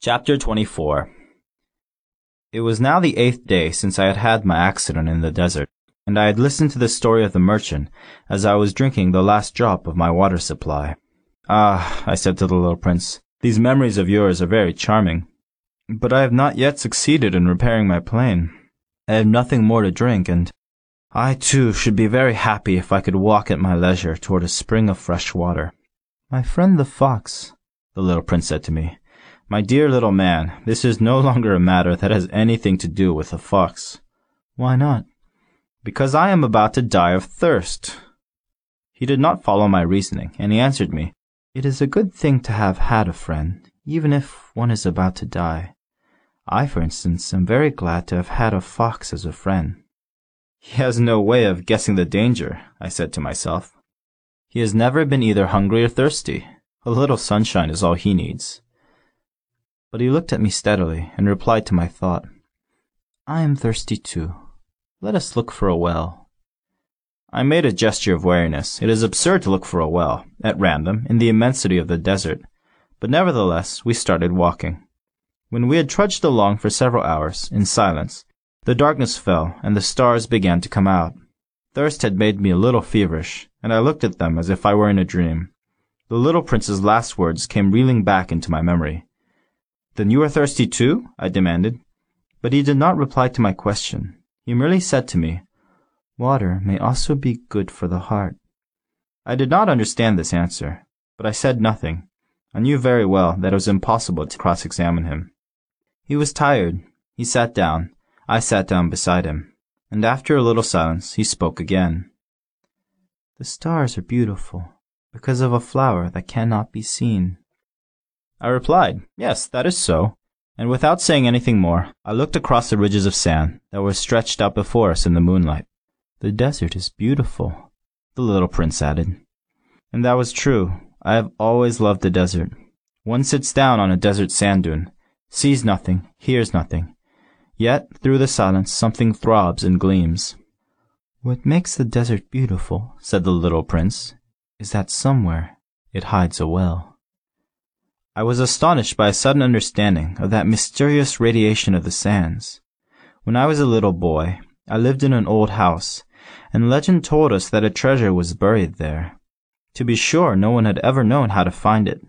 Chapter 24 It was now the eighth day since I had had my accident in the desert, and I had listened to the story of the merchant as I was drinking the last drop of my water supply. Ah, I said to the little prince, these memories of yours are very charming, but I have not yet succeeded in repairing my plane. I have nothing more to drink, and I, too, should be very happy if I could walk at my leisure toward a spring of fresh water. My friend the fox, the little prince said to me, my dear little man, this is no longer a matter that has anything to do with the fox. Why not? Because I am about to die of thirst. He did not follow my reasoning, and he answered me, It is a good thing to have had a friend, even if one is about to die. I, for instance, am very glad to have had a fox as a friend. He has no way of guessing the danger, I said to myself. He has never been either hungry or thirsty. A little sunshine is all he needs. But he looked at me steadily and replied to my thought, I am thirsty too. Let us look for a well. I made a gesture of weariness. It is absurd to look for a well, at random, in the immensity of the desert, but nevertheless we started walking. When we had trudged along for several hours, in silence, the darkness fell and the stars began to come out. Thirst had made me a little feverish, and I looked at them as if I were in a dream. The little prince's last words came reeling back into my memory. Then you are thirsty too? I demanded. But he did not reply to my question. He merely said to me, Water may also be good for the heart. I did not understand this answer, but I said nothing. I knew very well that it was impossible to cross-examine him. He was tired. He sat down. I sat down beside him, and after a little silence he spoke again. The stars are beautiful because of a flower that cannot be seen. I replied, Yes, that is so. And without saying anything more, I looked across the ridges of sand that were stretched out before us in the moonlight. The desert is beautiful, the little prince added. And that was true. I have always loved the desert. One sits down on a desert sand dune, sees nothing, hears nothing. Yet, through the silence, something throbs and gleams. What makes the desert beautiful, said the little prince, is that somewhere it hides a well. I was astonished by a sudden understanding of that mysterious radiation of the sands. When I was a little boy, I lived in an old house, and legend told us that a treasure was buried there. To be sure, no one had ever known how to find it.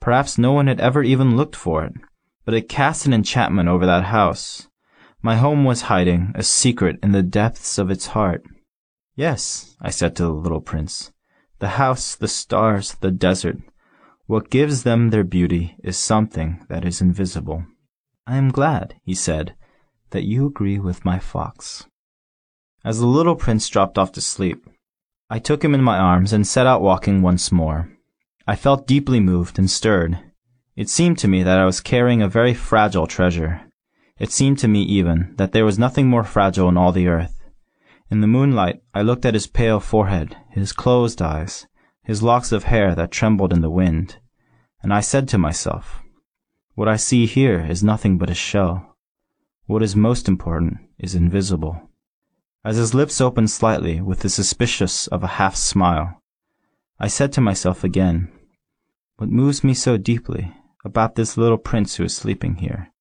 Perhaps no one had ever even looked for it, but it cast an enchantment over that house. My home was hiding a secret in the depths of its heart. Yes, I said to the little prince, the house, the stars, the desert, what gives them their beauty is something that is invisible. I am glad, he said, that you agree with my fox. As the little prince dropped off to sleep, I took him in my arms and set out walking once more. I felt deeply moved and stirred. It seemed to me that I was carrying a very fragile treasure. It seemed to me even that there was nothing more fragile in all the earth. In the moonlight I looked at his pale forehead, his closed eyes, his locks of hair that trembled in the wind, and I said to myself, What I see here is nothing but a shell. What is most important is invisible. As his lips opened slightly with the suspicious of a half smile, I said to myself again, What moves me so deeply about this little prince who is sleeping here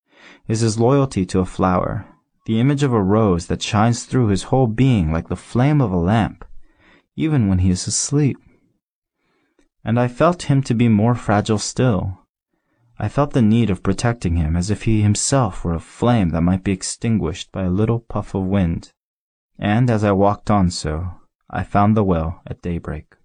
is his loyalty to a flower, the image of a rose that shines through his whole being like the flame of a lamp, even when he is asleep and I felt him to be more fragile still. I felt the need of protecting him as if he himself were a flame that might be extinguished by a little puff of wind. And as I walked on so, I found the well at daybreak.